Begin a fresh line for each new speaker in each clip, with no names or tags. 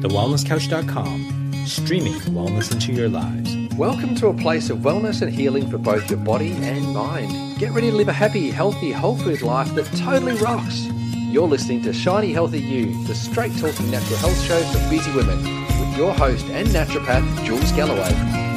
thewellnesscouch.com, streaming wellness into your lives.
Welcome to a place of wellness and healing for both your body and mind. Get ready to live a happy, healthy, whole food life that totally rocks. You're listening to Shiny Healthy You, the straight talking natural health show for busy women, with your host and naturopath, Jules Galloway.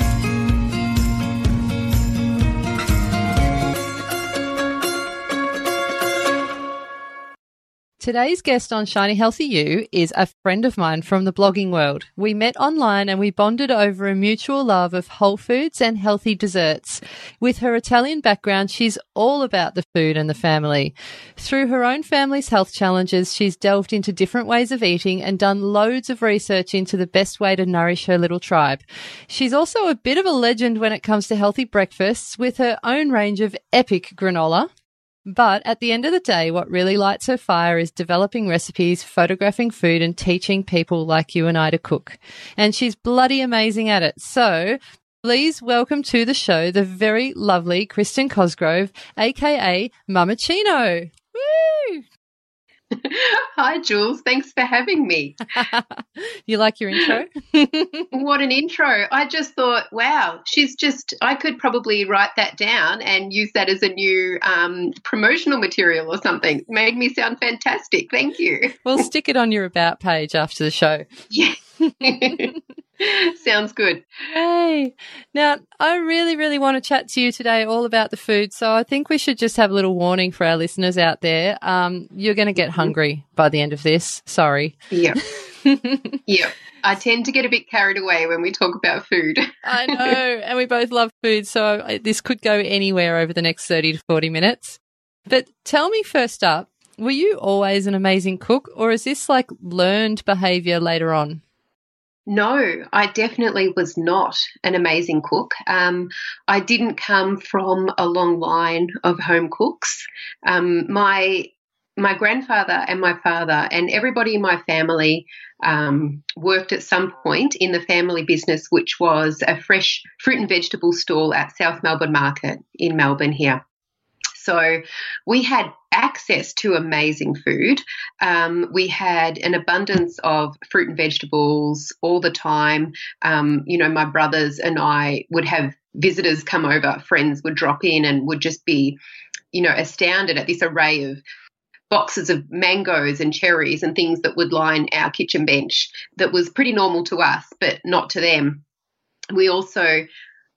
Today's guest on Shiny Healthy You is a friend of mine from the blogging world. We met online and we bonded over a mutual love of whole foods and healthy desserts. With her Italian background, she's all about the food and the family. Through her own family's health challenges, she's delved into different ways of eating and done loads of research into the best way to nourish her little tribe. She's also a bit of a legend when it comes to healthy breakfasts with her own range of epic granola but at the end of the day, what really lights her fire is developing recipes, photographing food, and teaching people like you and I to cook. And she's bloody amazing at it. So please welcome to the show the very lovely Kristin Cosgrove, aka Mamacino. Woo!
Hi, Jules. Thanks for having me.
you like your intro?
what an intro. I just thought, wow, she's just, I could probably write that down and use that as a new um, promotional material or something. Made me sound fantastic. Thank you.
We'll stick it on your About page after the show.
Yeah. Sounds good.
Hey, now I really, really want to chat to you today all about the food. So I think we should just have a little warning for our listeners out there. Um, you're going to get hungry by the end of this. Sorry.
Yeah. yeah. I tend to get a bit carried away when we talk about food.
I know. And we both love food. So this could go anywhere over the next 30 to 40 minutes. But tell me first up, were you always an amazing cook or is this like learned behavior later on?
No, I definitely was not an amazing cook. Um, I didn't come from a long line of home cooks. Um, my my grandfather and my father and everybody in my family um, worked at some point in the family business, which was a fresh fruit and vegetable stall at South Melbourne Market in Melbourne here. So we had access to amazing food. Um, we had an abundance of fruit and vegetables all the time. Um, you know, my brothers and I would have visitors come over, friends would drop in and would just be, you know, astounded at this array of boxes of mangoes and cherries and things that would line our kitchen bench that was pretty normal to us, but not to them. We also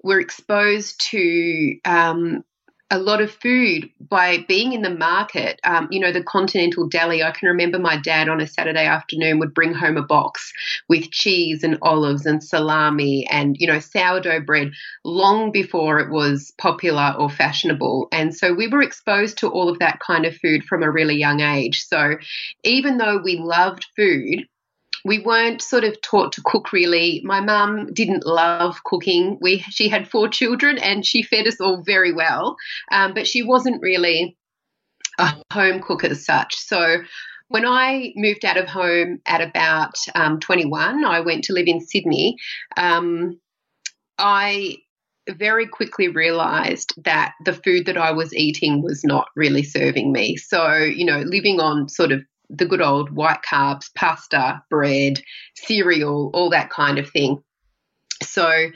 were exposed to um, a lot of food by being in the market. Um, you know, the Continental Deli. I can remember my dad on a Saturday afternoon would bring home a box with cheese and olives and salami and, you know, sourdough bread long before it was popular or fashionable. And so we were exposed to all of that kind of food from a really young age. So even though we loved food, we weren't sort of taught to cook really. My mum didn't love cooking. We she had four children and she fed us all very well, um, but she wasn't really a home cook as such. So when I moved out of home at about um, 21, I went to live in Sydney. Um, I very quickly realized that the food that I was eating was not really serving me. So, you know, living on sort of the good old white carbs, pasta, bread, cereal, all that kind of thing. So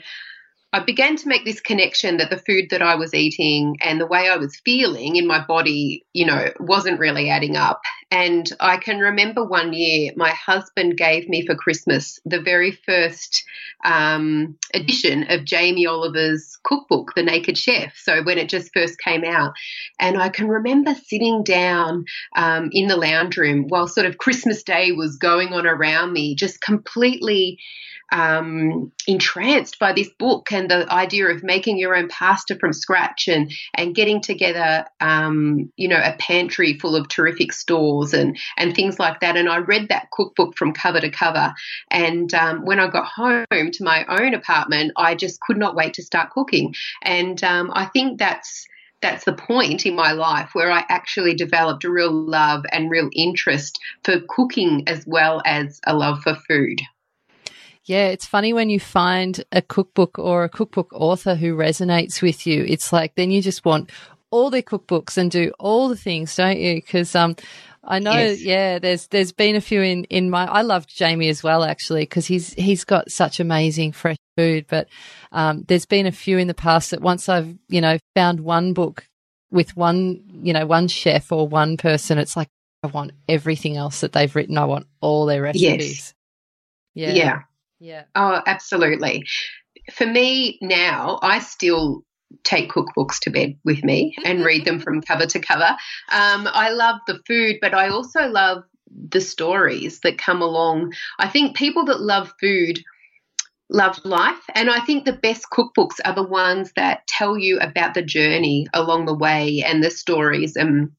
I began to make this connection that the food that I was eating and the way I was feeling in my body, you know, wasn't really adding up. And I can remember one year my husband gave me for Christmas the very first um, edition of Jamie Oliver's cookbook, The Naked Chef. So when it just first came out. And I can remember sitting down um, in the lounge room while sort of Christmas Day was going on around me, just completely um, entranced by this book and the idea of making your own pasta from scratch and and getting together, um, you know, a pantry full of terrific stores and and things like that. And I read that cookbook from cover to cover. And um, when I got home to my own apartment, I just could not wait to start cooking. And um, I think that's that's the point in my life where I actually developed a real love and real interest for cooking as well as a love for food.
Yeah, it's funny when you find a cookbook or a cookbook author who resonates with you. It's like then you just want all their cookbooks and do all the things, don't you? Because um, I know.
Yes.
Yeah, there's there's been a few in in my. I loved Jamie as well actually because he's he's got such amazing fresh food. But um, there's been a few in the past that once I've you know found one book with one you know one chef or one person, it's like I want everything else that they've written. I want all their recipes.
yeah.
Yeah. Yeah.
Oh, absolutely. For me now, I still take cookbooks to bed with me and read them from cover to cover. Um, I love the food, but I also love the stories that come along. I think people that love food love life, and I think the best cookbooks are the ones that tell you about the journey along the way and the stories and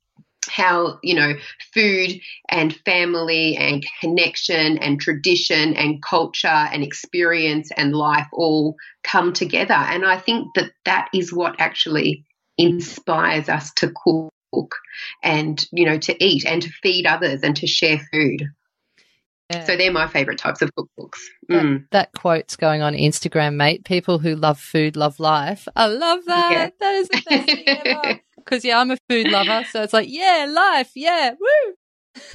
how you know food and family and connection and tradition and culture and experience and life all come together and i think that that is what actually inspires us to cook and you know to eat and to feed others and to share food
Yeah.
so they're my favorite types of cookbooks
that,
Mm.
that quote's going on Instagram, mate. People who love food love life. I love that.
Yeah.
That is the best thing ever. Because yeah, I'm a food lover, so it's like yeah, life, yeah, woo.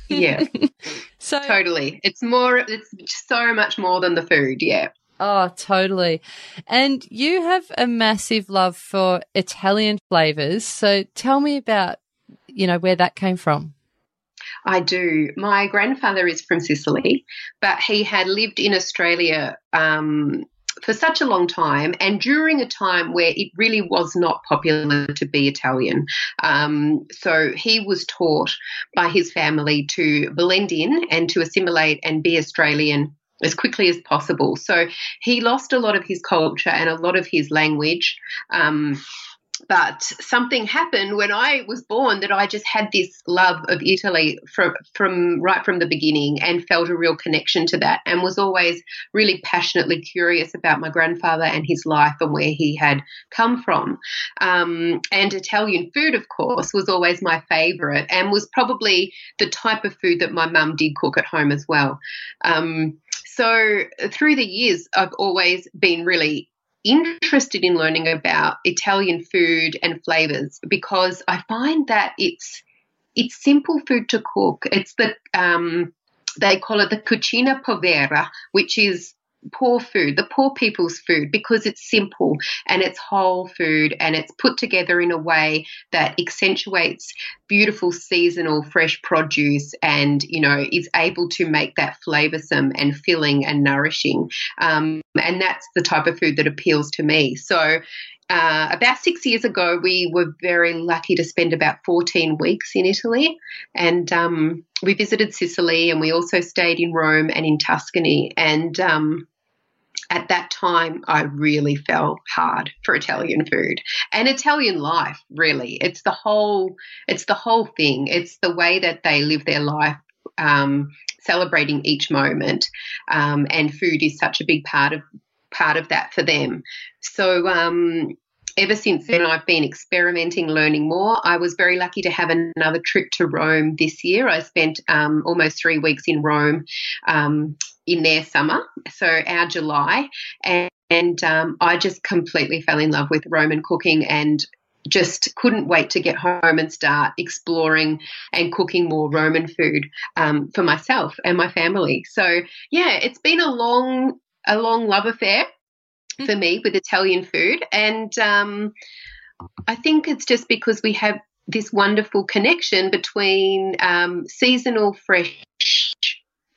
yeah
so
totally it's more it's so much more than the food yeah
oh, totally. And you have a massive love for Italian flavors. So tell me about you know where that came from.
I do. My grandfather is from Sicily, but he had lived in Australia um, for such a long time and during a time where it really was not popular to be Italian. Um, so he was taught by his family to blend in and to assimilate and be Australian as quickly as possible. So he lost a lot of his culture and a lot of his language. Um, but something happened when I was born that I just had this love of Italy from from right from the beginning and felt a real connection to that and was always really passionately curious about my grandfather and his life and where he had come from. Um, and Italian food, of course, was always my favourite and was probably the type of food that my mum did cook at home as well. Um, so through the years, I've always been really interested in learning about Italian food and flavors because I find that it's it's simple food to cook. It's the um, they call it the cucina povera, which is poor food, the poor people's food, because it's simple and it's whole food and it's put together in a way that accentuates beautiful seasonal fresh produce and you know is able to make that flavoursome and filling and nourishing. Um, and that's the type of food that appeals to me. So. Uh, about six years ago, we were very lucky to spend about 14 weeks in Italy. And um, we visited Sicily and we also stayed in Rome and in Tuscany. And um, at that time, I really fell hard for Italian food and Italian life. Really, it's the whole, it's the whole thing. It's the way that they live their life, um, celebrating each moment, um, and food is such a big part of part of that for them. So. Um, Ever since then, I've been experimenting, learning more. I was very lucky to have another trip to Rome this year. I spent um, almost three weeks in Rome um, in their summer, so our July, and, and um, I just completely fell in love with Roman cooking and just couldn't wait to get home and start exploring and cooking more Roman food um, for myself and my family. So yeah, it's been a long, a long love affair for me with Italian food, and um, I think it's just because we have this wonderful connection between um, seasonal fresh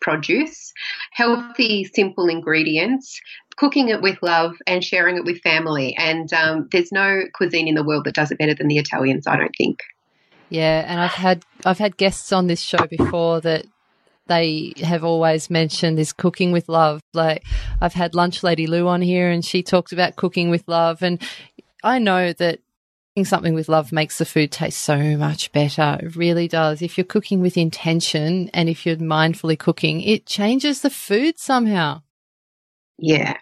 produce, healthy, simple ingredients, cooking it with love, and sharing it with family. And um, there's no cuisine in the world that does it better than the Italians, I don't think.
Yeah, and I've had I've had guests on this show before that they have always mentioned this cooking with love. Like I've had Lunch Lady Lou on here and she talked about cooking with love and I know that cooking something with love makes the food taste so much better. It really does. If you're cooking with intention and if you're mindfully cooking, it changes the food somehow.
Yeah.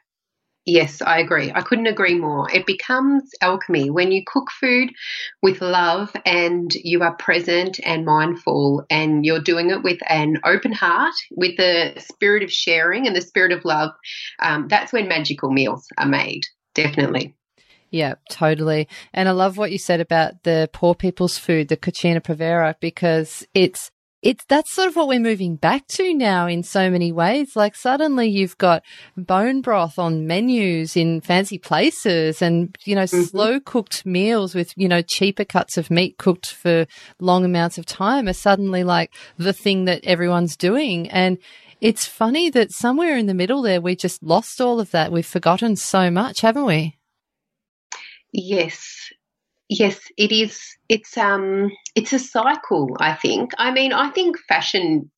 Yes, I agree. I couldn't agree more. It becomes alchemy when you cook food with love and you are present and mindful and you're doing it with an open heart, with the spirit of sharing and the spirit of love. Um, that's when magical meals are made, definitely.
Yeah, totally. And I love what you said about the poor people's food, the cucina povera, because it's it's that's sort of what we're moving back to now in so many ways. Like suddenly you've got bone broth on menus in fancy places and, you know, mm-hmm. slow cooked meals with, you know, cheaper cuts of meat cooked for long amounts of time are suddenly like the thing that everyone's doing. And it's funny that somewhere in the middle there, we just lost all of that. We've forgotten so much, haven't we?
Yes, yes, it is. It's um, it's a cycle. I think. I mean, I think fashion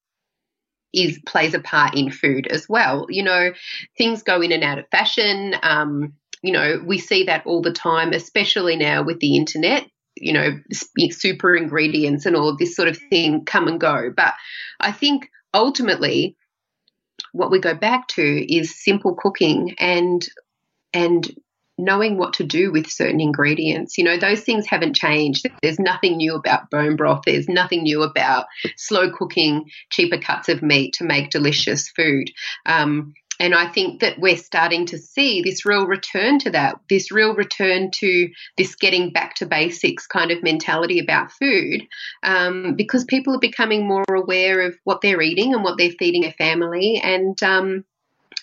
is plays a part in food as well. You know, things go in and out of fashion. Um, you know, we see that all the time, especially now with the internet. You know, super ingredients and all this sort of thing come and go. But I think ultimately, what we go back to is simple cooking and and knowing what to do with certain ingredients. You know, those things haven't changed. There's nothing new about bone broth. There's nothing new about slow cooking cheaper cuts of meat to make delicious food. Um, and I think that we're starting to see this real return to that, this real return to this getting back to basics kind of mentality about food, um, because people are becoming more aware of what they're eating and what they're feeding their family. And um,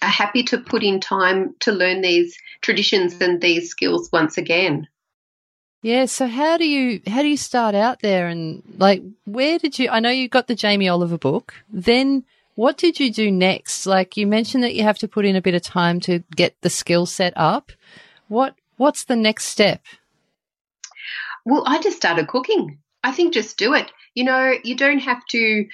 are happy to put in time to learn these traditions and these skills once again.
Yeah, so how do you how do you start out there and like where did you I know you got the Jamie Oliver book. Then what did you do next? Like you mentioned that you have to put in a bit of time to get the skill set up. What what's the next step?
Well, I just started cooking. I think just do it. You know, you don't have to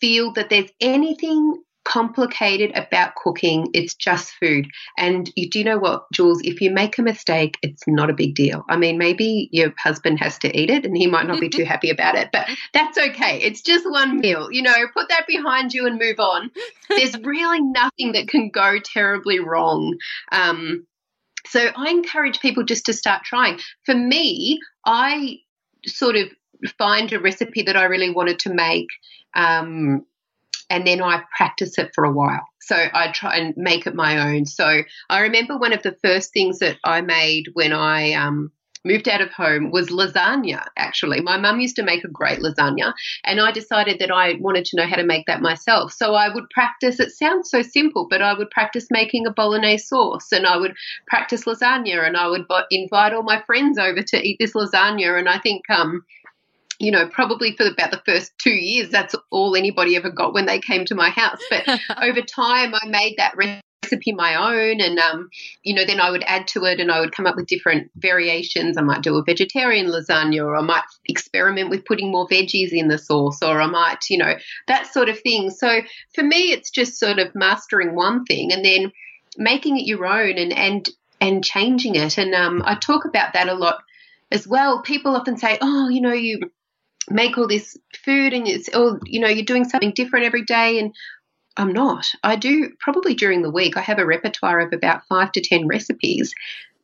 feel that there's anything complicated about cooking. It's just food. And you do know what, Jules? If you make a mistake, it's not a big deal. I mean, maybe your husband has to eat it and he might not be too happy about it, but that's okay. It's just one meal. You know, put that behind you and move on. There's really nothing that can go terribly wrong. Um, so I encourage people just to start trying. For me, I sort of find a recipe that I really wanted to make. Um, and then I practice it for a while. So I try and make it my own. So I remember one of the first things that I made when I um, moved out of home was lasagna, actually. My mum used to make a great lasagna, and I decided that I wanted to know how to make that myself. So I would practice, it sounds so simple, but I would practice making a bolognese sauce, and I would practice lasagna, and I would invite all my friends over to eat this lasagna. And I think, um, you know, probably for about the first two years, that's all anybody ever got when they came to my house. But over time, I made that recipe my own, and um, you know, then I would add to it, and I would come up with different variations. I might do a vegetarian lasagna, or I might experiment with putting more veggies in the sauce, or I might, you know, that sort of thing. So for me, it's just sort of mastering one thing and then making it your own, and and and changing it. And um, I talk about that a lot as well. People often say, "Oh, you know, you." Make all this food and it's all you know you're doing something different every day and I'm not. I do probably during the week I have a repertoire of about 5 to 10 recipes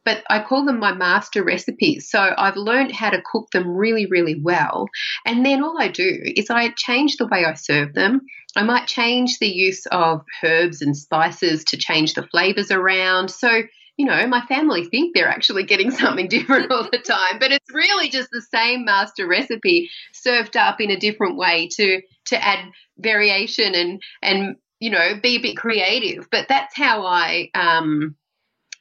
but I call them my master recipes. So I've learned how to cook them really, really well. And then all I do is I change the way I serve them. I might change the use of herbs and spices to change the flavors around. So you know, my family think they're actually getting something different all the time, but it's really just the same master recipe served up in a different way to to add variation and and you know be a bit creative. But that's how I um,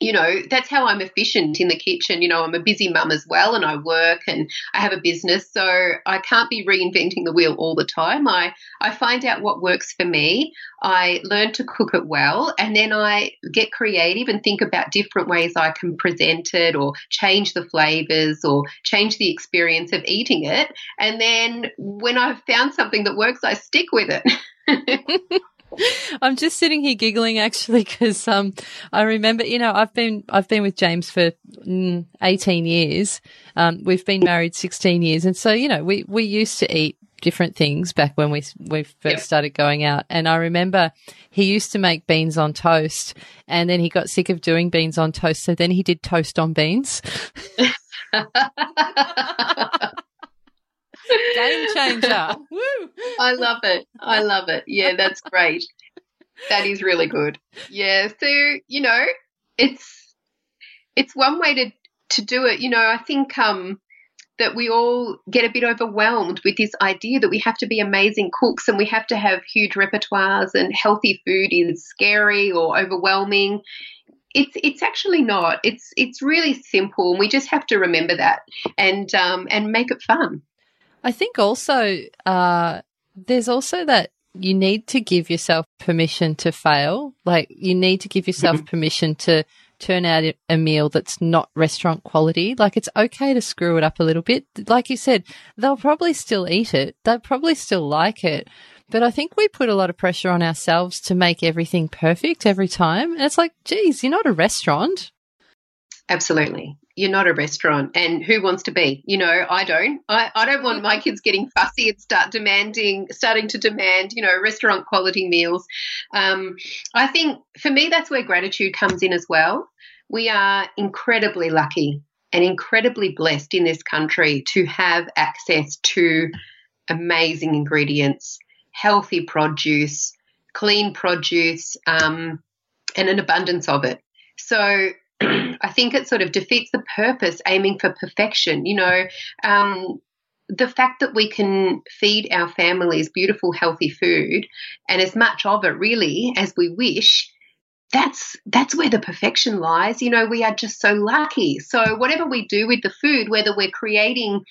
you know, that's how I'm efficient in the kitchen. You know, I'm a busy mum as well and I work and I have a business. So I can't be reinventing the wheel all the time. I, I find out what works for me. I learn to cook it well and then I get creative and think about different ways I can present it or change the flavors or change the experience of eating it. And then when I've found something that works, I stick with it.
I'm just sitting here giggling actually because um, I remember, you know, I've been I've been with James for mm, 18 years. Um, we've been married 16 years, and so you know, we we used to eat different things back when we we first started going out. And I remember he used to make beans on toast, and then he got sick of doing beans on toast, so then he did toast on beans. Game changer. Woo.
I love it. I love it. Yeah, that's great. That is really good. Yeah. So, you know, it's it's one way to to do it. You know, I think um that we all get a bit overwhelmed with this idea that we have to be amazing cooks and we have to have huge repertoires and healthy food is scary or overwhelming. It's it's actually not. It's it's really simple, and we just have to remember that and um, and make it fun.
I think also uh, there's also that you need to give yourself permission to fail. Like you need to give yourself mm-hmm. permission to turn out a meal that's not restaurant quality. Like it's okay to screw it up a little bit. Like you said, they'll probably still eat it. They'll probably still like it. But I think we put a lot of pressure on ourselves to make everything perfect every time. And it's like, geez, you're not a restaurant.
Absolutely. You're not a restaurant. And who wants to be? You know, I don't. I, I don't want my kids getting fussy and start demanding, starting to demand, you know, restaurant quality meals. Um, I think for me, that's where gratitude comes in as well. We are incredibly lucky and incredibly blessed in this country to have access to amazing ingredients, healthy produce, clean produce, um, and an abundance of it. So I think it sort of defeats the purpose aiming for perfection. You know, um, the fact that we can feed our families beautiful, healthy food and as much of it really as we wish. That's that's where the perfection lies. You know, we are just so lucky. So whatever we do with the food, whether we're creating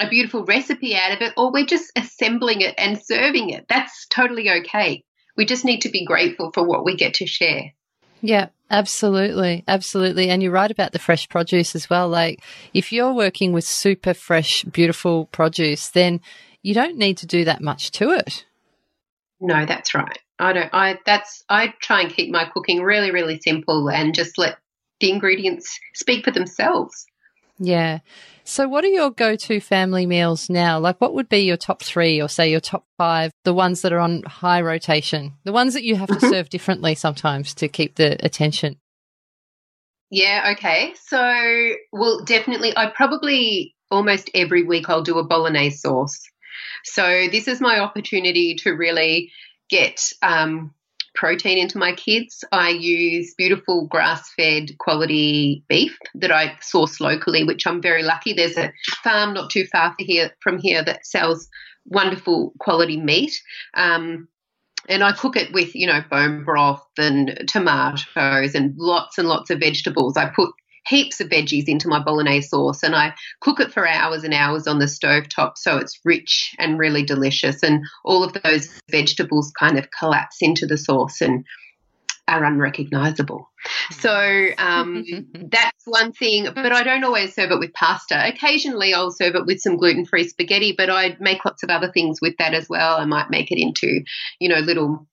a beautiful recipe out of it or we're just assembling it and serving it, that's totally okay. We just need to be grateful for what we get to share.
Yeah, absolutely. Absolutely. And you're right about the fresh produce as well. Like, if you're working with super fresh, beautiful produce, then you don't need to do that much to it.
No, that's right. I don't, I, that's, I try and keep my cooking really, really simple and just let the ingredients speak for themselves.
Yeah. So, what are your go to family meals now? Like, what would be your top three or say your top five, the ones that are on high rotation, the ones that you have to serve differently sometimes to keep the attention?
Yeah, okay. So, well, definitely, I probably almost every week I'll do a bolognese sauce. So, this is my opportunity to really get um, protein into my kids. I use beautiful grass fed quality beef that I source locally, which I'm very lucky. There's a farm not too far here, from here that sells wonderful quality meat. Um, and I cook it with, you know, bone broth and tomatoes and lots and lots of vegetables. I put heaps of veggies into my bolognese sauce and I cook it for hours and hours on the stove top so it's rich and really delicious and all of those vegetables kind of collapse into the sauce and are unrecognizable. So um, that's one thing, but I don't always serve it with pasta. Occasionally I'll serve it with some gluten free spaghetti, but I make lots of other things with that as well. I might make it into, you know, little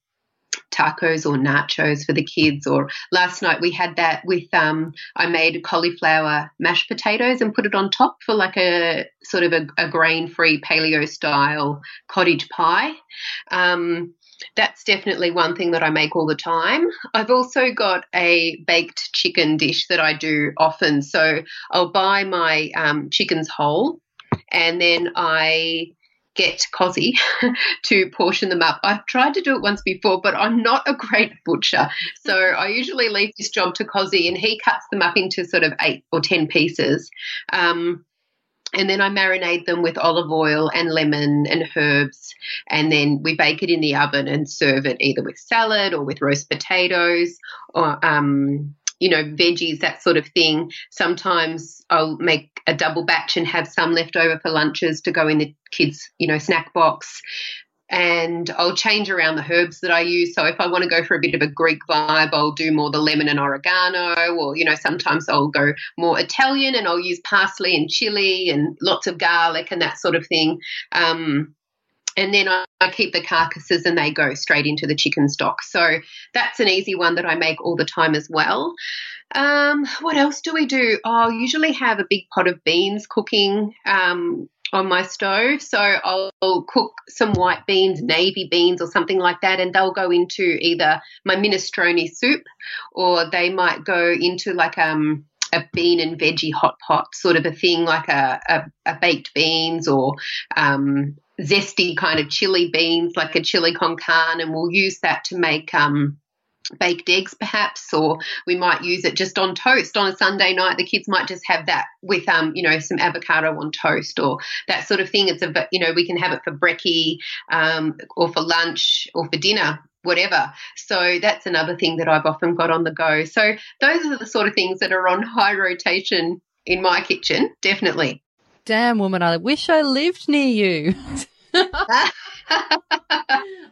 tacos or nachos for the kids. Or last night we had that with um, I made cauliflower mashed potatoes and put it on top for like a sort of a, a grain free paleo style cottage pie. Um, that's definitely one thing that I make all the time. I've also got a baked chicken dish that I do often. So I'll buy my um, chickens whole and then I get Cozzy to portion them up. I've tried to do it once before, but I'm not a great butcher. So I usually leave this job to Cozzy and he cuts them up into sort of eight or 10 pieces. Um, and then I marinate them with olive oil and lemon and herbs. And then we bake it in the oven and serve it either with salad or with roast potatoes or um, you know, veggies, that sort of thing. Sometimes I'll make a double batch and have some left over for lunches to go in the kids' you know, snack box. And I'll change around the herbs that I use. So if I want to go for a bit of a Greek vibe, I'll do more the lemon and oregano, or, you know, sometimes I'll go more Italian and I'll use parsley and chili and lots of garlic and that sort of thing. Um, and then I, I, keep the carcasses and they go straight into the chicken stock. So that's an easy one that I make all the time as well. Um, what else do we do? Oh, I usually have a big pot of beans cooking um, on my stove. So I'll, I'll, cook some white beans, navy beans, or something like that, and they'll go into either my minestrone soup or they might go into like um a bean and veggie hot pot sort of a thing, like a, a, a baked beans or um, zesty kind of chili beans, like a chili con carne, and we'll use that to make um, baked eggs perhaps or we might use it just on toast. On a sunday night the kids might just have that with um you know some avocado on toast or that sort of thing. It's a you know we can have it for brekkie um, or for lunch or for dinner whatever. So that's another thing that i've often got on the go. So those are the sort of things that are on high rotation in my kitchen definitely
damn woman i wish i lived near you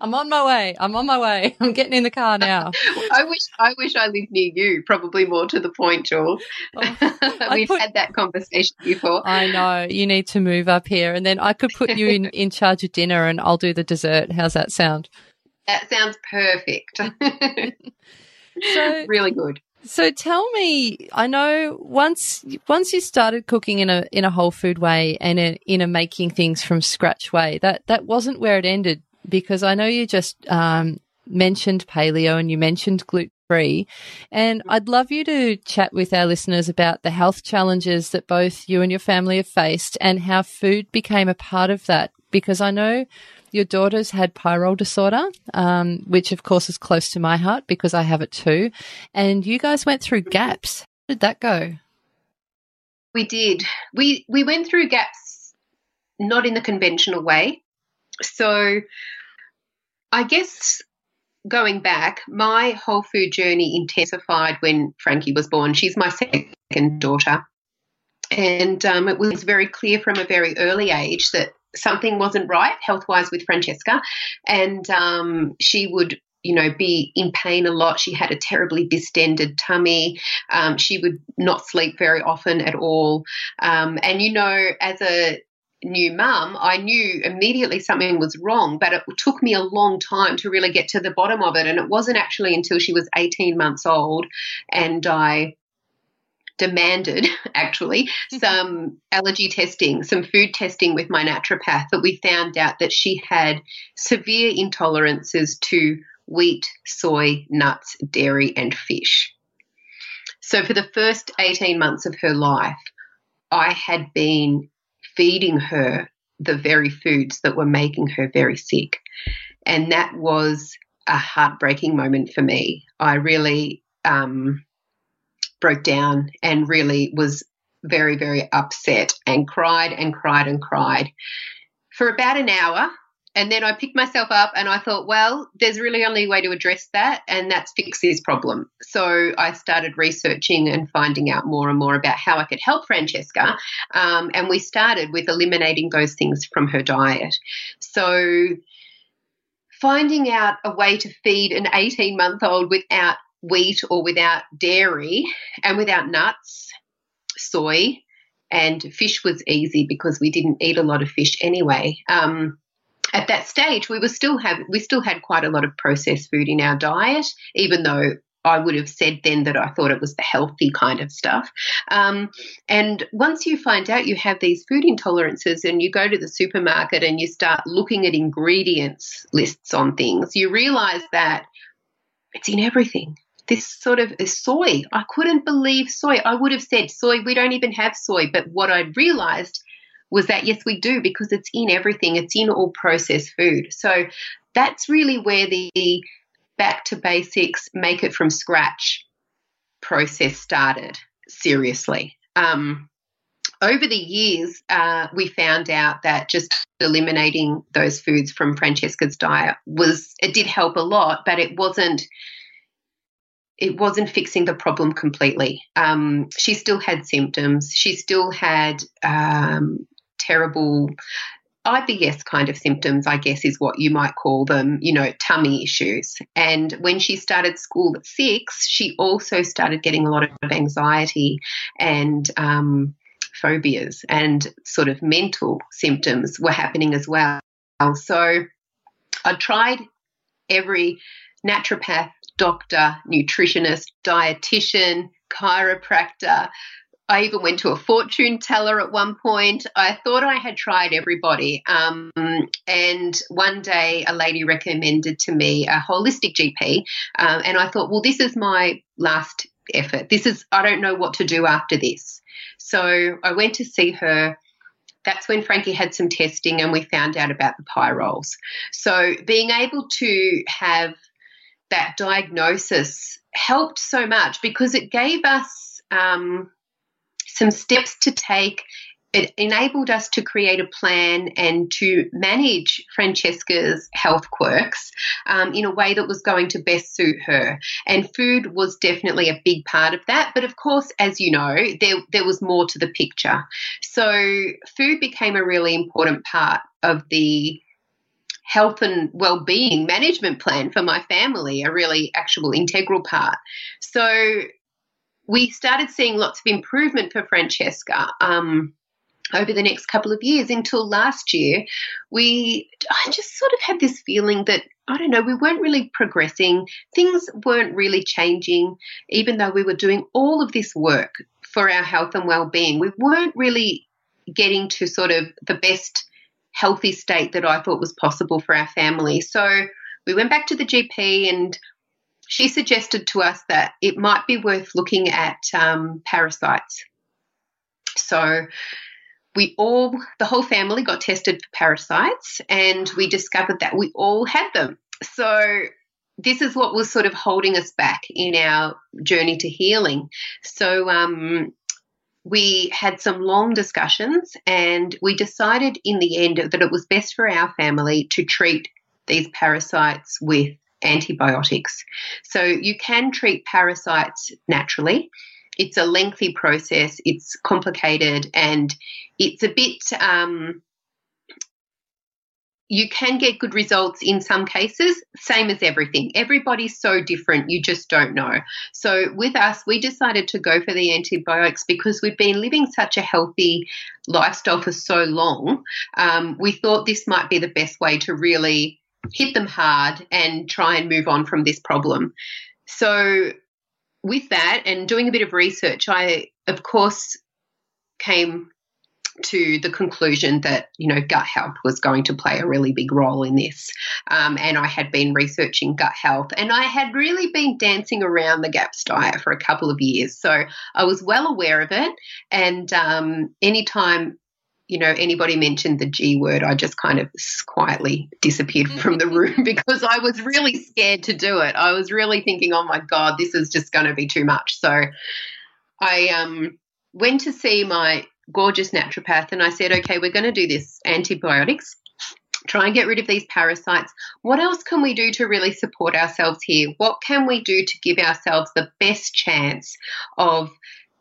I'm on my way. I'm on my way. I'm getting in the car now.
I wish I wish I lived near you. Probably more to the point, Jules. Oh, We've put, had that conversation before.
I know. You need to move up here, and then I could put you in in charge of dinner, and I'll do the dessert. How's that sound?
That sounds perfect. so really good.
So tell me, I know once once you started cooking in a in a whole food way and a, in a making things from scratch way, that that wasn't where it ended because I know you just um, mentioned paleo and you mentioned gluten free, and I'd love you to chat with our listeners about the health challenges that both you and your family have faced and how food became a part of that. Because I know your daughter's had pyrrole disorder, um, which of course is close to my heart because I have it too. And you guys went through GAPS. How did that go?
We did. We we went through GAPS not in the conventional way. So I guess going back, my whole food journey intensified when Frankie was born. She's my second daughter. And um, it was very clear from a very early age that something wasn't right health wise with Francesca, and um, she would you know, be in pain a lot. She had a terribly distended tummy. Um, she would not sleep very often at all. Um, and, you know, as a new mum, I knew immediately something was wrong, but it took me a long time to really get to the bottom of it. And it wasn't actually until she was 18 months old and I demanded actually some allergy testing, some food testing with my naturopath that we found out that she had severe intolerances to wheat, soy, nuts, dairy, and fish. So for the first 18 months of her life, I had been feeding her the very foods that were making her very sick. And that was a heartbreaking moment for me. I really um, broke down and really was very, very upset and cried and cried and cried for about an hour. And then I picked myself up and I thought, well, there's really only a way to address that, and that's fix his problem. So I started researching and finding out more and more about how I could help Francesca. Um, and we started with eliminating those things from her diet. So finding out a way to feed an 18 month old without wheat or without dairy and without nuts, soy, and fish was easy because we didn't eat a lot of fish anyway. Um, at that stage, we were still have we still had quite a lot of processed food in our diet, even though I would have said then that I thought it was the healthy kind of stuff. Um, and once you find out you have these food intolerances and you go to the supermarket and you start looking at ingredients lists on things, you realize that it's in everything this sort of soy. I couldn't believe soy. I would have said soy, we don't even have soy. But what I realized was that yes, we do because it's in everything, it's in all processed food. So that's really where the back to basics, make it from scratch process started seriously. Um, over the years, uh, we found out that just eliminating those foods from Francesca's diet was, it did help a lot, but it wasn't it wasn't fixing the problem completely. Um, she still had symptoms. She still had um, terrible IBS kind of symptoms, I guess is what you might call them, you know, tummy issues. And when she started school at six, she also started getting a lot of anxiety and um, phobias and sort of mental symptoms were happening as well. So I tried every naturopath doctor, nutritionist, dietitian, chiropractor. I even went to a fortune teller at one point. I thought I had tried everybody. Um, and one day a lady recommended to me a holistic GP. Um, and I thought, well, this is my last effort. This is, I don't know what to do after this. So I went to see her that's when Frankie had some testing and we found out about the pyrroles. So being able to have that diagnosis helped so much because it gave us um, some steps to take. It enabled us to create a plan and to manage Francesca's health quirks um, in a way that was going to best suit her. And food was definitely a big part of that. But of course, as you know, there, there was more to the picture. So food became a really important part of the health and well-being management plan for my family, a really actual integral part. So we started seeing lots of improvement for Francesca. Um, over the next couple of years until last year, we I just sort of had this feeling that I don't know, we weren't really progressing. Things weren't really changing, even though we were doing all of this work for our health and well-being. We weren't really getting to sort of the best healthy state that I thought was possible for our family. So we went back to the GP and she suggested to us that it might be worth looking at um, parasites. So we all, the whole family got tested for parasites and we discovered that we all had them. So this is what was sort of holding us back in our journey to healing. So um, we had some long discussions and we decided in the end that it was best for our family to treat these parasites with antibiotics. So you can treat parasites naturally. It's a lengthy process, it's complicated, and it's a bit um, you can get good results in some cases, same as everything. Everybody's so different, you just don't know. So, with us, we decided to go for the antibiotics because we've been living such a healthy lifestyle for so long. Um, we thought this might be the best way to really hit them hard and try and move on from this problem. So, with that and doing a bit of research, I, of course, came to the conclusion that you know gut health was going to play a really big role in this. Um, and i had been researching gut health and i had really been dancing around the gaps diet for a couple of years. So i was well aware of it. And um, anytime you know anybody mentioned the g word i just kind of quietly disappeared from the room because i was really scared to do it. I was really thinking oh my god this is just going to be too much. So i um went to see my gorgeous naturopath and I said, okay, we're going to do this antibiotics, try and get rid of these parasites. What else can we do to really support ourselves here? What can we do to give ourselves the best chance of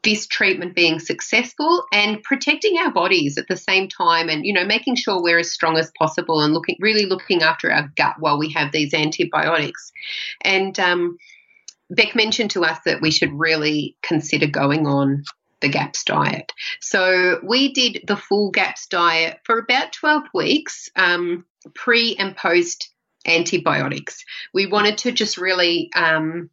this treatment being successful and protecting our bodies at the same time and you know making sure we're as strong as possible and looking really looking after our gut while we have these antibiotics and um, Beck mentioned to us that we should really consider going on the GAPS diet. So we did the full GAPS diet for about 12 weeks, um, pre and post antibiotics. We wanted to just really um,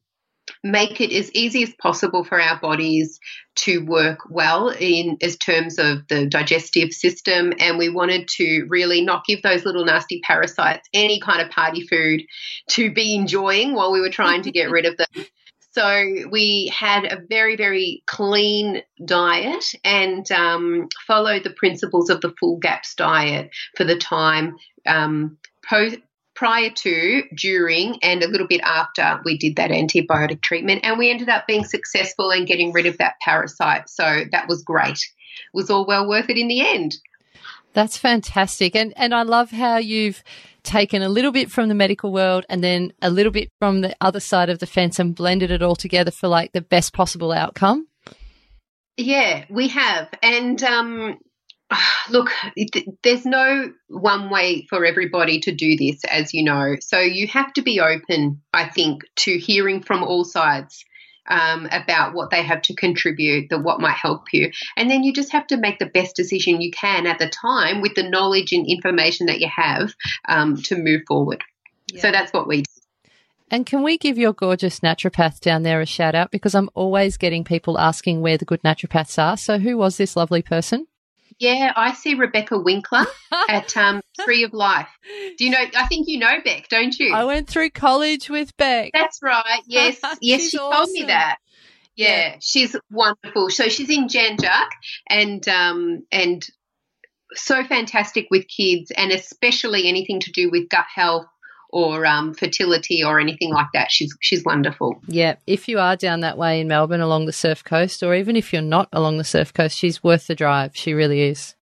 make it as easy as possible for our bodies to work well in as terms of the digestive system and we wanted to really not give those little nasty parasites any kind of party food to be enjoying while we were trying to get rid of them so we had a very, very clean diet and um, followed the principles of the full GAPS diet for the time um, post, prior to, during, and a little bit after we did that antibiotic treatment. And we ended up being successful in getting rid of that parasite. So that was great. It was all well worth it in the end.
That's fantastic. And and I love how you've taken a little bit from the medical world and then a little bit from the other side of the fence and blended it all together for like the best possible outcome.
Yeah, we have. And um look, there's no one way for everybody to do this, as you know. So you have to be open, I think, to hearing from all sides um, about what they have to contribute, that what might help you. And then you just have to make the best decision you can at the time with the knowledge and information that you have um, to move forward. Yeah. So that's what we do.
And can we give your gorgeous naturopath down there a shout out? Because I'm always getting people asking where the good naturopaths are. So, who was this lovely person?
Yeah, I see Rebecca Winkler at um, Tree of Life. Do you know? I think you know Beck, don't you?
I went through college with Beck.
That's right. Yes, yes, she awesome. told me that. Yeah, yeah, she's wonderful. So she's in Jan Juc and um, and so fantastic with kids, and especially anything to do with gut health or um, fertility or anything like that. She's she's wonderful.
Yeah, if you are down that way in Melbourne along the surf coast, or even if you're not along the surf coast, she's worth the drive. She really is.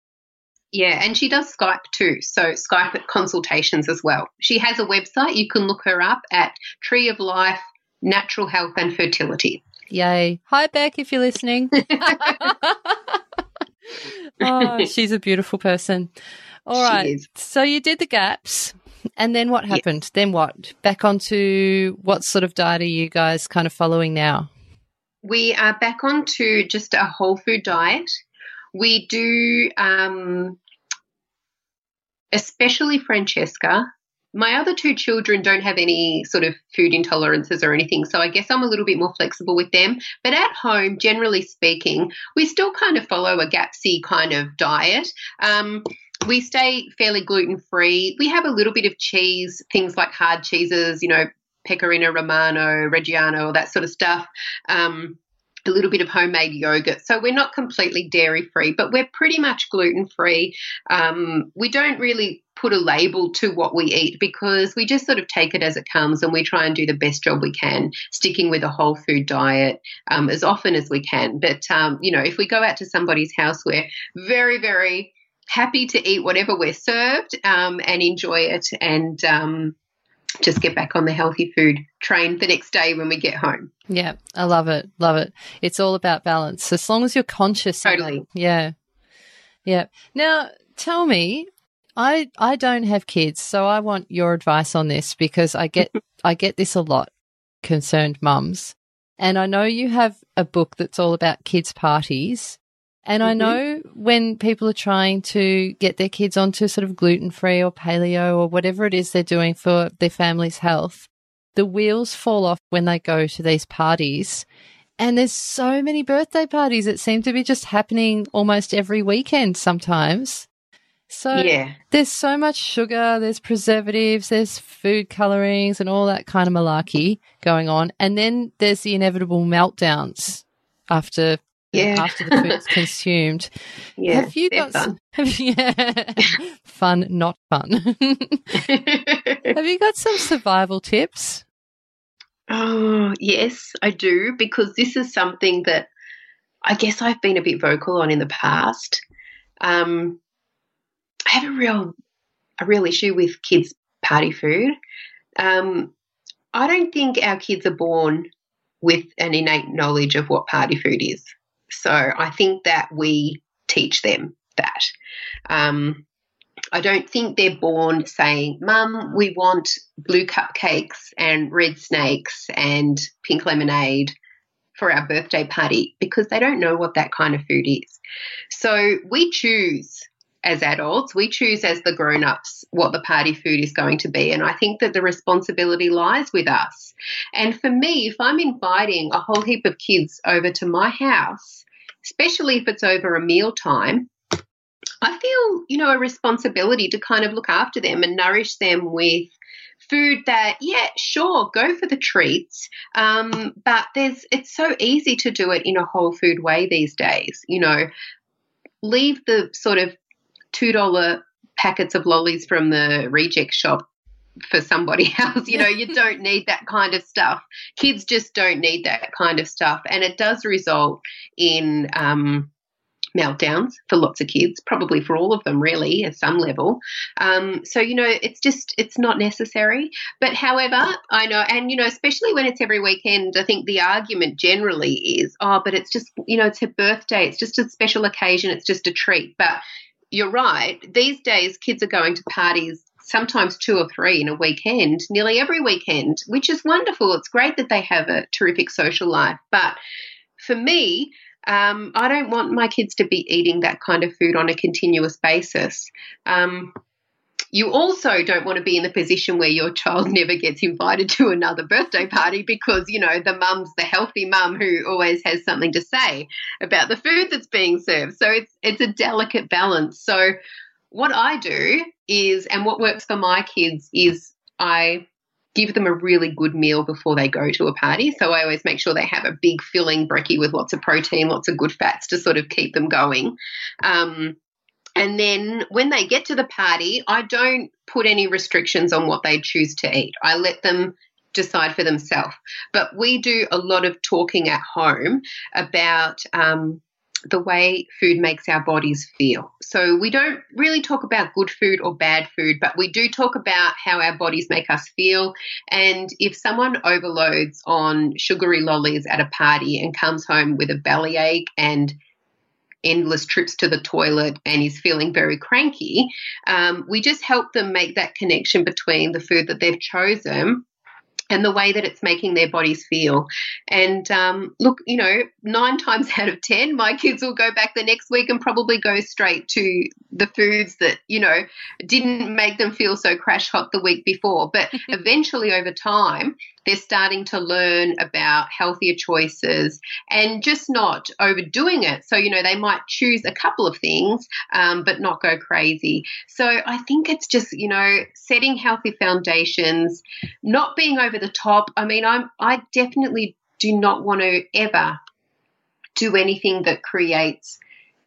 Yeah, and she does Skype too. So Skype consultations as well. She has a website. You can look her up at Tree of Life Natural Health and Fertility.
Yay. Hi, Beck, if you're listening. oh, she's a beautiful person. All right. So you did the gaps. And then what happened? Yes. Then what? Back onto what sort of diet are you guys kind of following now?
We are back onto just a whole food diet. We do, um, especially Francesca, my other two children don't have any sort of food intolerances or anything, so I guess I'm a little bit more flexible with them. But at home, generally speaking, we still kind of follow a GAPSy kind of diet. Um, we stay fairly gluten free. We have a little bit of cheese, things like hard cheeses, you know, pecorino romano, reggiano, all that sort of stuff. Um, a little bit of homemade yogurt. So we're not completely dairy free, but we're pretty much gluten free. Um, we don't really put a label to what we eat because we just sort of take it as it comes and we try and do the best job we can, sticking with a whole food diet um, as often as we can. But, um, you know, if we go out to somebody's house, we're very, very happy to eat whatever we're served um, and enjoy it and um, just get back on the healthy food train the next day when we get home.
Yeah, I love it. Love it. It's all about balance. As long as you're conscious.
Totally.
Yeah. Yeah. Now, tell me, I I don't have kids, so I want your advice on this because I get I get this a lot concerned mums. And I know you have a book that's all about kids parties. And mm-hmm. I know when people are trying to get their kids onto sort of gluten free or paleo or whatever it is they're doing for their family's health, the wheels fall off when they go to these parties. And there's so many birthday parties that seem to be just happening almost every weekend sometimes. So yeah. there's so much sugar, there's preservatives, there's food colorings and all that kind of malarkey going on. And then there's the inevitable meltdowns after yeah. after the food's consumed.
Yeah,
have you got fun. Some, have, yeah, fun, not fun. have you got some survival tips?
Oh, yes, I do, because this is something that I guess I've been a bit vocal on in the past. Um, I have a real a real issue with kids' party food. Um, I don't think our kids are born with an innate knowledge of what party food is. So I think that we teach them that. Um, I don't think they're born saying, Mum, we want blue cupcakes and red snakes and pink lemonade for our birthday party because they don't know what that kind of food is. So we choose as adults, we choose as the grown ups what the party food is going to be. And I think that the responsibility lies with us. And for me, if I'm inviting a whole heap of kids over to my house, especially if it's over a meal time, I feel, you know, a responsibility to kind of look after them and nourish them with food that, yeah, sure, go for the treats. Um, but there's, it's so easy to do it in a whole food way these days. You know, leave the sort of $2 packets of lollies from the reject shop for somebody else. You know, you don't need that kind of stuff. Kids just don't need that kind of stuff. And it does result in um, meltdowns for lots of kids, probably for all of them, really, at some level. Um, so, you know, it's just, it's not necessary. But however, I know, and, you know, especially when it's every weekend, I think the argument generally is, oh, but it's just, you know, it's her birthday, it's just a special occasion, it's just a treat. But you're right. These days, kids are going to parties sometimes two or three in a weekend, nearly every weekend, which is wonderful. It's great that they have a terrific social life. But for me, um, I don't want my kids to be eating that kind of food on a continuous basis. Um, you also don't want to be in the position where your child never gets invited to another birthday party because, you know, the mum's the healthy mum who always has something to say about the food that's being served. So it's it's a delicate balance. So what I do is and what works for my kids is I give them a really good meal before they go to a party. So I always make sure they have a big filling brekkie with lots of protein, lots of good fats to sort of keep them going. Um, And then when they get to the party, I don't put any restrictions on what they choose to eat. I let them decide for themselves. But we do a lot of talking at home about um, the way food makes our bodies feel. So we don't really talk about good food or bad food, but we do talk about how our bodies make us feel. And if someone overloads on sugary lollies at a party and comes home with a bellyache and endless trips to the toilet and is feeling very cranky, um, we just help them make that connection between the food that they've chosen and the way that it's making their bodies feel. And um, look, you know, nine times out of 10, my kids will go back the next week and probably go straight to the foods that, you know, didn't make them feel so crash hot the week before. But eventually, over time, they're starting to learn about healthier choices and just not overdoing it. So, you know, they might choose a couple of things, um, but not go crazy. So, I think it's just, you know, setting healthy foundations, not being over the top. I mean, I'm, I definitely do not want to ever do anything that creates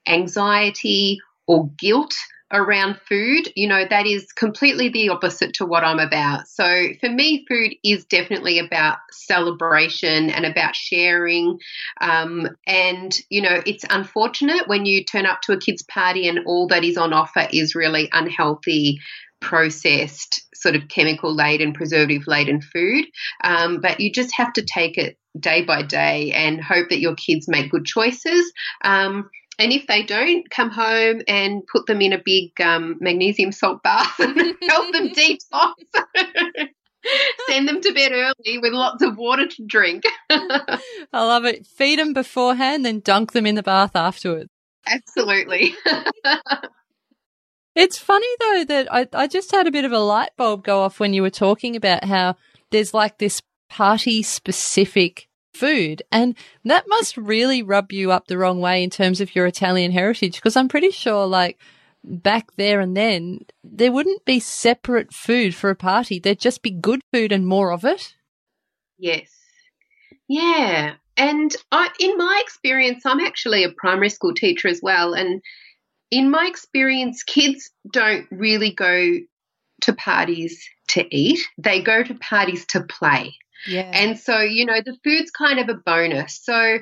anxiety or guilt around food, you know, that is completely the opposite to what I'm about. So for me, food is definitely about celebration and about sharing. Um, and, you know, it's unfortunate when you turn up to a kid's party and all that is on offer is really unhealthy processed, sort of chemical laden, preservative laden food. Um, but you just have to take it day by day and hope that your kids make good choices. Um, and if they don't, come home and put them in a big um, magnesium salt bath and help them detox. Send them to bed early with lots of water to drink.
I love it. Feed them beforehand, then dunk them in the bath afterwards.
Absolutely.
it's funny though that I, I just had a bit of a light bulb go off when you were talking about how there's like this party specific food. And that must really rub you up the wrong way in terms of your Italian heritage, because I'm pretty sure, like, back there and then, there wouldn't be separate food for a party. There'd just be good food and more of it.
Yes. Yeah. And I, in my experience, I'm actually a primary school teacher as well. And in my experience, kids don't really go to parties to eat, they go to parties to play.
Yeah.
And so, you know, the food's kind of a bonus. So,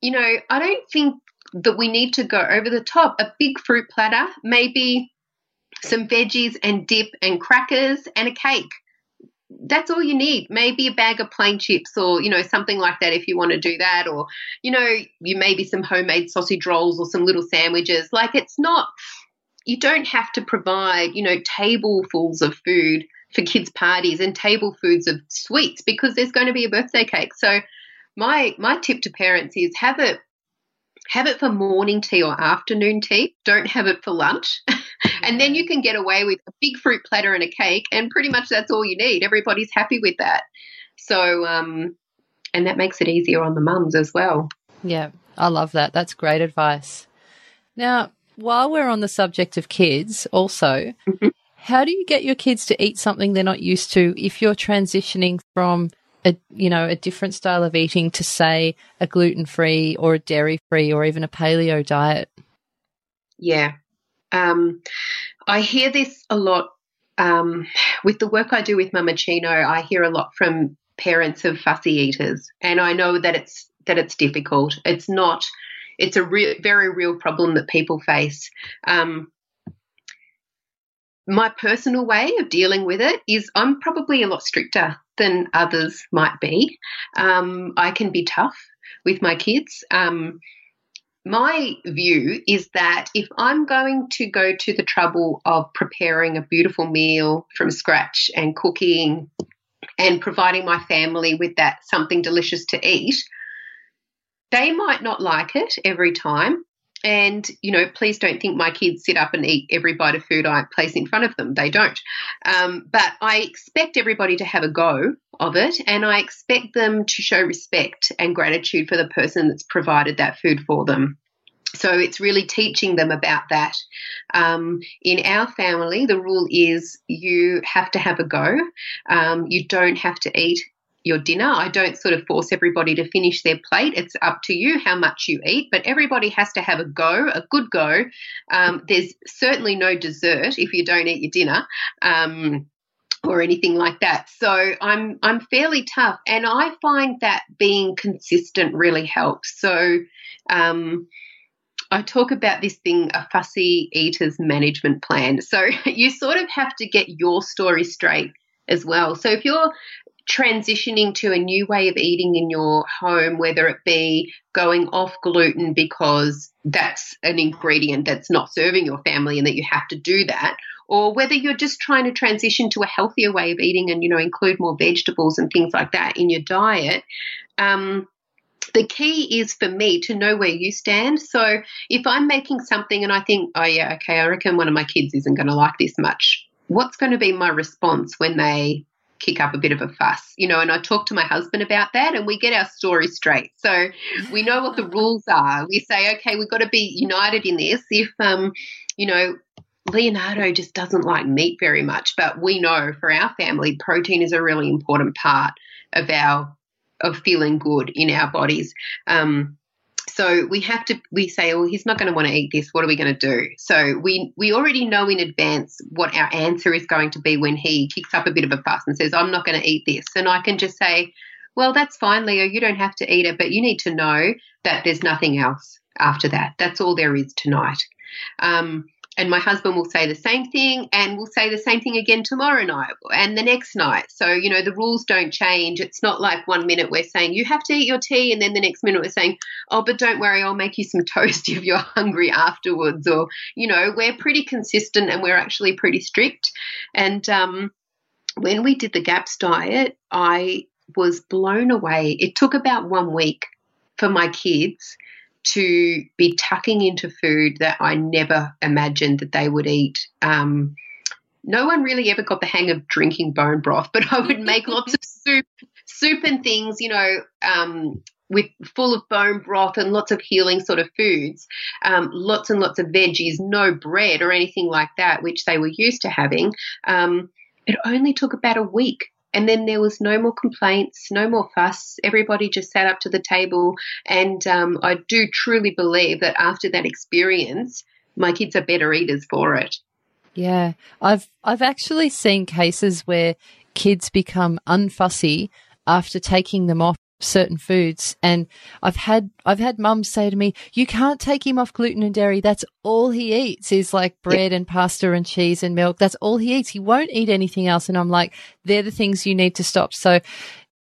you know, I don't think that we need to go over the top. A big fruit platter, maybe some veggies and dip and crackers and a cake. That's all you need. Maybe a bag of plain chips or, you know, something like that if you want to do that. Or, you know, you maybe some homemade sausage rolls or some little sandwiches. Like it's not, you don't have to provide, you know, tablefuls of food for kids' parties and table foods of sweets because there's going to be a birthday cake. So my my tip to parents is have it have it for morning tea or afternoon tea. Don't have it for lunch. and then you can get away with a big fruit platter and a cake and pretty much that's all you need. Everybody's happy with that. So um and that makes it easier on the mums as well.
Yeah, I love that. That's great advice. Now, while we're on the subject of kids, also, mm-hmm. How do you get your kids to eat something they're not used to if you're transitioning from a you know a different style of eating to say a gluten free or a dairy free or even a paleo diet?
Yeah, um, I hear this a lot um, with the work I do with Mamacino. I hear a lot from parents of fussy eaters, and I know that it's that it's difficult. It's not. It's a re- very real problem that people face. Um, my personal way of dealing with it is I'm probably a lot stricter than others might be. Um, I can be tough with my kids. Um, my view is that if I'm going to go to the trouble of preparing a beautiful meal from scratch and cooking and providing my family with that something delicious to eat, they might not like it every time. And, you know, please don't think my kids sit up and eat every bite of food I place in front of them. They don't. Um, but I expect everybody to have a go of it and I expect them to show respect and gratitude for the person that's provided that food for them. So it's really teaching them about that. Um, in our family, the rule is you have to have a go. Um, you don't have to eat your dinner. I don't sort of force everybody to finish their plate. It's up to you how much you eat, but everybody has to have a go, a good go. Um, there's certainly no dessert if you don't eat your dinner. Um, or anything like that. So I'm I'm fairly tough, and I find that being consistent really helps. So um, I talk about this thing, a fussy eaters management plan. So you sort of have to get your story straight as well. So if you're transitioning to a new way of eating in your home, whether it be going off gluten because that's an ingredient that's not serving your family and that you have to do that, or whether you're just trying to transition to a healthier way of eating and, you know, include more vegetables and things like that in your diet. Um, the key is for me to know where you stand. So if I'm making something and I think, oh, yeah, okay, I reckon one of my kids isn't going to like this much, what's going to be my response when they kick up a bit of a fuss, you know, and I talk to my husband about that and we get our story straight. So we know what the rules are. We say, okay, we've got to be united in this. If, um, you know, Leonardo just doesn't like meat very much, but we know for our family, protein is a really important part of our of feeling good in our bodies. Um, so we have to we say well he's not going to want to eat this. What are we going to do? So we we already know in advance what our answer is going to be when he kicks up a bit of a fuss and says i'm not going to eat this. And i can just say well that's fine leo. You don't have to eat it but you need to know that there's nothing else after that. That's all there is tonight. Um, and my husband will say the same thing and we'll say the same thing again tomorrow night and the next night. So, you know, the rules don't change. It's not like one minute we're saying you have to eat your tea and then the next minute we're saying, oh, but don't worry, I'll make you some toast if you're hungry afterwards. Or, you know, we're pretty consistent and we're actually pretty strict. And um, when we did the GAPS diet, I was blown away. It took about one week for my kids to be tucking into food that I never imagined that they would eat. Um, no one really ever got the hang of drinking bone broth, but I would make lots of soup, soup and things, you know, um, with full of bone broth and lots of healing sort of foods, um, lots and lots of veggies, no bread or anything like that, which they were used to having. Um, it only took about a week and then there was no more complaints, no more fuss. Everybody just sat up to the table. And um, I do truly believe that after that experience, my kids are better eaters for it.
Yeah, I've I've actually seen cases where kids become unfussy after taking them off certain foods. And I've had I've had mums say to me you can't take him off gluten and dairy. That's all he eats is like bread and pasta and cheese and milk. That's all he eats. He won't eat anything else. And I'm like they're the things you need to stop. So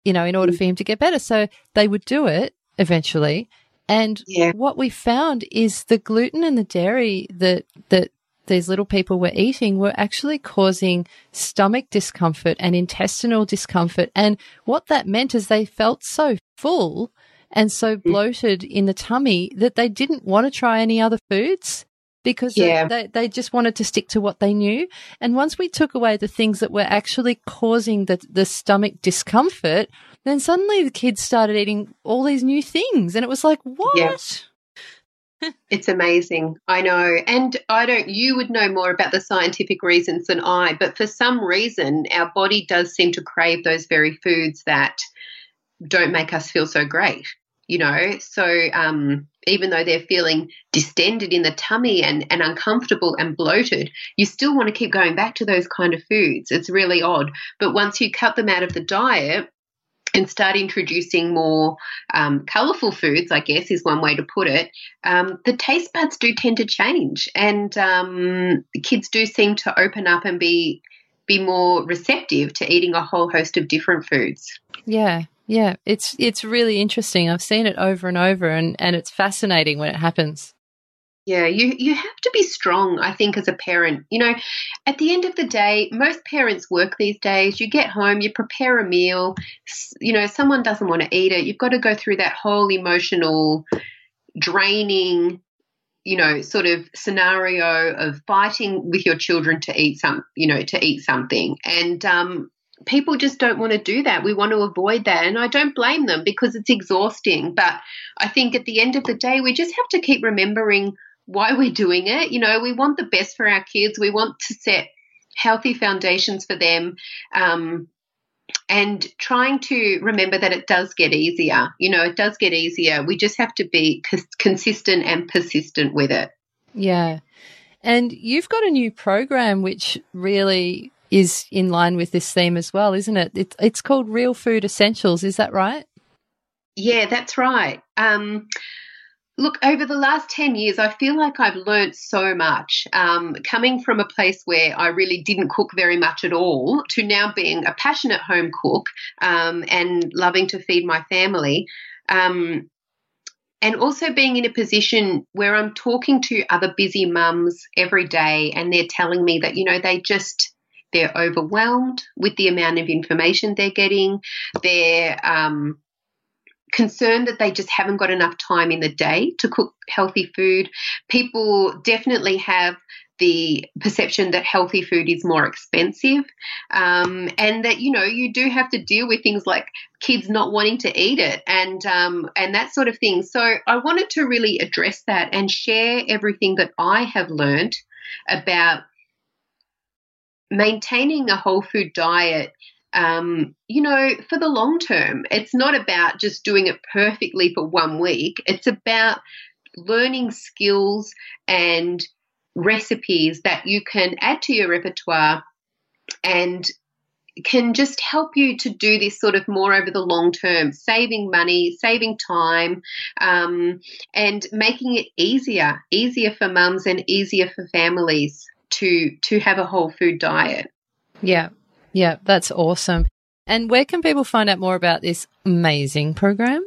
you know in order mm. for him to get better. So they would do it eventually. And yeah. what we found is the gluten and the dairy that that these little people were eating were actually causing stomach discomfort and intestinal discomfort. And what that meant is they felt so full and so mm. bloated in the tummy that they didn't want to try any other foods because yeah. they, they just wanted to stick to what they knew. And once we took away the things that were actually causing the, the stomach discomfort, then suddenly the kids started eating all these new things. And it was like, what? Yeah
it's amazing. I know. And I don't, you would know more about the scientific reasons than I, but for some reason, our body does seem to crave those very foods that don't make us feel so great, you know? So, um, even though they're feeling distended in the tummy and, and uncomfortable and bloated, you still want to keep going back to those kind of foods. It's really odd. But once you cut them out of the diet, and start introducing more um, colourful foods, I guess is one way to put it, um, the taste buds do tend to change, and um, kids do seem to open up and be be more receptive to eating a whole host of different foods.
Yeah, yeah, it's it's really interesting. I've seen it over and over, and and it's fascinating when it happens.
Yeah, you you have to be strong, I think, as a parent. You know, at the end of the day, most parents work these days. You get home, you prepare a meal, you know, someone doesn't want to eat it. You've got to go through that whole emotional, draining, you know, sort of scenario of fighting with your children to eat some, you know, to eat something. And um, people just don't want to do that. We want to avoid that. And I don't blame them because it's exhausting. But I think at the end of the day, we just have to keep remembering why we're doing it. You know, we want the best for our kids. We want to set healthy foundations for them. Um, and trying to remember that it does get easier. You know, it does get easier. We just have to be consistent and persistent with it.
Yeah. And you've got a new program which really is in line with this theme as well, isn't it? It's, it's called Real Food Essentials. Is that right?
Yeah, that's right. Um, Look, over the last 10 years, I feel like I've learnt so much. Um, coming from a place where I really didn't cook very much at all to now being a passionate home cook um, and loving to feed my family. Um, and also being in a position where I'm talking to other busy mums every day and they're telling me that, you know, they just, they're overwhelmed with the amount of information they're getting. They're, um, concerned that they just haven't got enough time in the day to cook healthy food. People definitely have the perception that healthy food is more expensive um, and that you know you do have to deal with things like kids not wanting to eat it and um, and that sort of thing so i wanted to really address that and share everything that i have learned about maintaining a whole food diet um, you know, for the long term. It's not about just doing it perfectly for one week. It's about learning skills and recipes that you can add to your repertoire and can just help you to do this sort of more over the long term, saving money, saving time, um, and making it easier, easier for mums and easier for families to to have a whole food diet.
Yeah, yeah, that's awesome. And where can people find out more about this amazing program?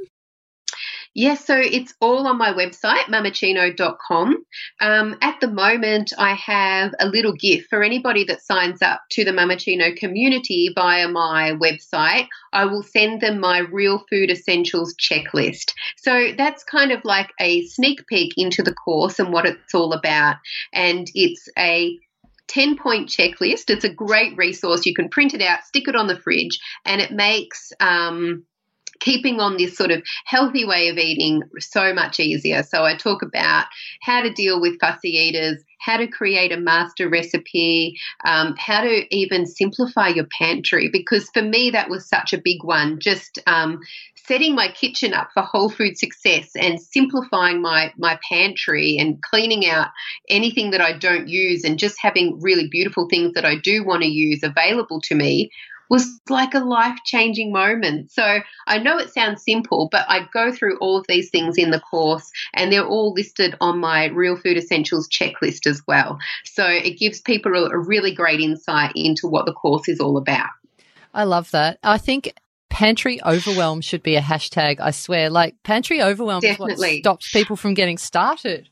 Yes, so it's all on my website, mamacino.com. Um, at the moment, I have a little gift for anybody that signs up to the Mamacino community via my website. I will send them my Real Food Essentials checklist. So that's kind of like a sneak peek into the course and what it's all about. And it's a 10 point checklist. It's a great resource. You can print it out, stick it on the fridge, and it makes um, keeping on this sort of healthy way of eating so much easier. So I talk about how to deal with fussy eaters, how to create a master recipe, um, how to even simplify your pantry. Because for me, that was such a big one. Just um, setting my kitchen up for whole food success and simplifying my my pantry and cleaning out anything that I don't use and just having really beautiful things that I do want to use available to me was like a life changing moment. So I know it sounds simple, but I go through all of these things in the course and they're all listed on my Real Food Essentials checklist as well. So it gives people a, a really great insight into what the course is all about.
I love that. I think pantry overwhelm should be a hashtag, I swear. Like pantry overwhelm Definitely. is what stops people from getting started.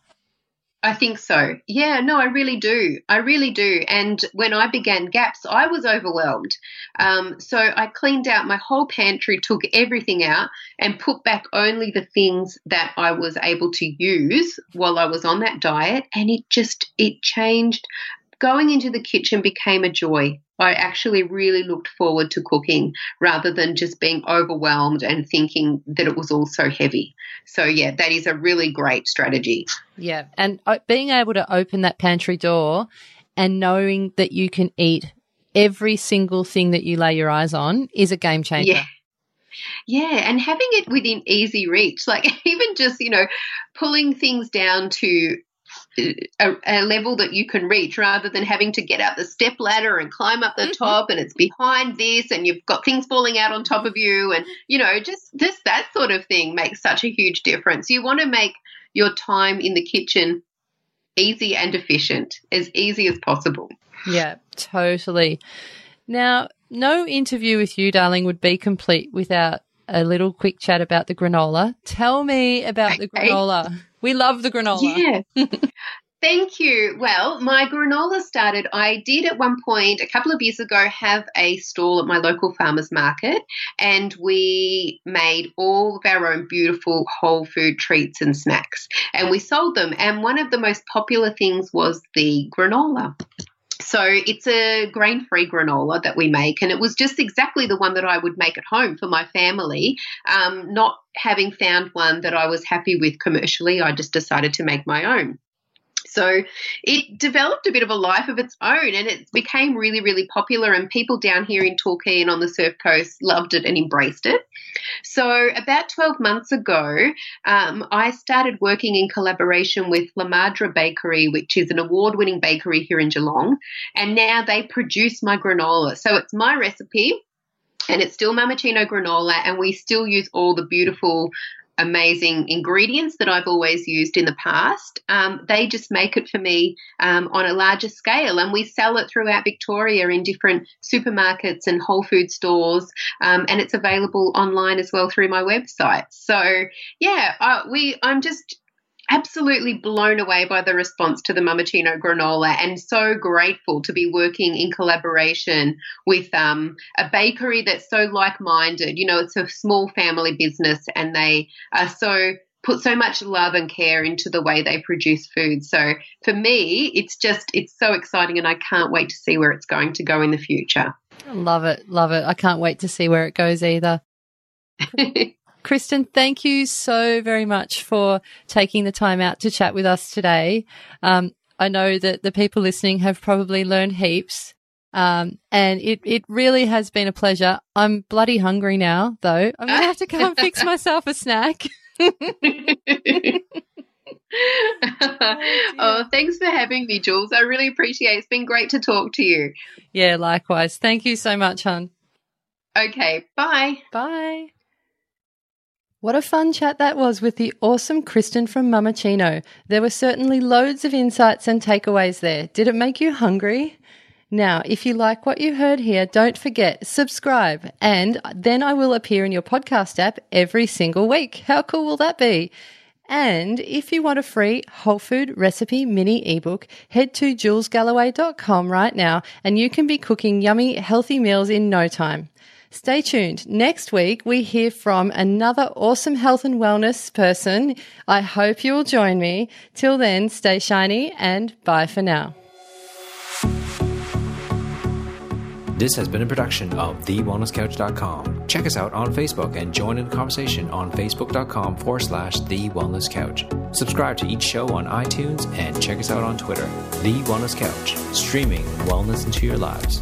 I think so. Yeah, no, I really do. I really do. And when I began GAPS, I was overwhelmed. Um, so I cleaned out my whole pantry, took everything out, and put back only the things that I was able to use while I was on that diet. And it just, it changed. Going into the kitchen became a joy. I actually really looked forward to cooking rather than just being overwhelmed and thinking that it was all so heavy. So, yeah, that is a really great strategy.
Yeah. And uh, being able to open that pantry door and knowing that you can eat every single thing that you lay your eyes on is a game changer.
Yeah. Yeah, and having it within easy reach, like even just, you know, pulling things down to a, a, level that you can reach rather than having to get out the step ladder and climb up the mm-hmm. top and it's behind this and you've got things falling out on top of you and you know just just that sort of thing makes such a huge difference. You want to make your time in the kitchen easy and efficient as easy as possible.
Yeah totally. Now no interview with you darling would be complete without a little quick chat about the granola. Tell me about okay. the granola we love the granola.
Yeah. Thank you. Well, my granola started. I did at one point, a couple of years ago, have a stall at my local farmers market, and we made all of our own beautiful whole food treats and snacks, and we sold them. And one of the most popular things was the granola. So it's a grain free granola that we make, and it was just exactly the one that I would make at home for my family. Um, not having found one that I was happy with commercially, I just decided to make my own. So it developed a bit of a life of its own and it became really, really popular. And people down here in Torquay and on the Surf Coast loved it and embraced it. So about 12 months ago, um, I started working in collaboration with La Madre Bakery, which is an award winning bakery here in Geelong. And now they produce my granola. So it's my recipe and it's still Mamacino granola, and we still use all the beautiful amazing ingredients that I've always used in the past. Um, they just make it for me um, on a larger scale, and we sell it throughout Victoria in different supermarkets and whole food stores, um, and it's available online as well through my website. So yeah, uh, we I'm just absolutely blown away by the response to the Mamacino granola and so grateful to be working in collaboration with um, a bakery that's so like minded. You know, it's a small family business and they are so put so much love and care into the way they produce food. So for me, it's just, it's so exciting and I can't wait to see where it's going to go in the future.
Love it. Love it. I can't wait to see where it goes either. Kristin, thank you so very much for taking the time out to chat with us today. Um, I know that the people listening have probably learned heaps. Um, and it, it really has been a pleasure. I'm bloody hungry now, though. I'm going to have to come and fix myself a snack.
oh, thanks for having me, Jules. I really appreciate it. It's been great to talk to you.
Yeah, likewise. Thank you so much, hon.
Okay, bye.
Bye. What a fun chat that was with the awesome Kristin from Mamacino. There were certainly loads of insights and takeaways there. Did it make you hungry? Now, if you like what you heard here, don't forget, subscribe, and then I will appear in your podcast app every single week. How cool will that be? And if you want a free whole food recipe mini ebook, head to julesgalloway.com right now and you can be cooking yummy, healthy meals in no time. Stay tuned. Next week, we hear from another awesome health and wellness person. I hope you will join me. Till then, stay shiny and bye for now.
This has been a production of TheWellnessCouch.com. Check us out on Facebook and join in the conversation on Facebook.com forward slash The Wellness Couch. Subscribe to each show on iTunes and check us out on Twitter. The Wellness Couch, streaming wellness into your lives.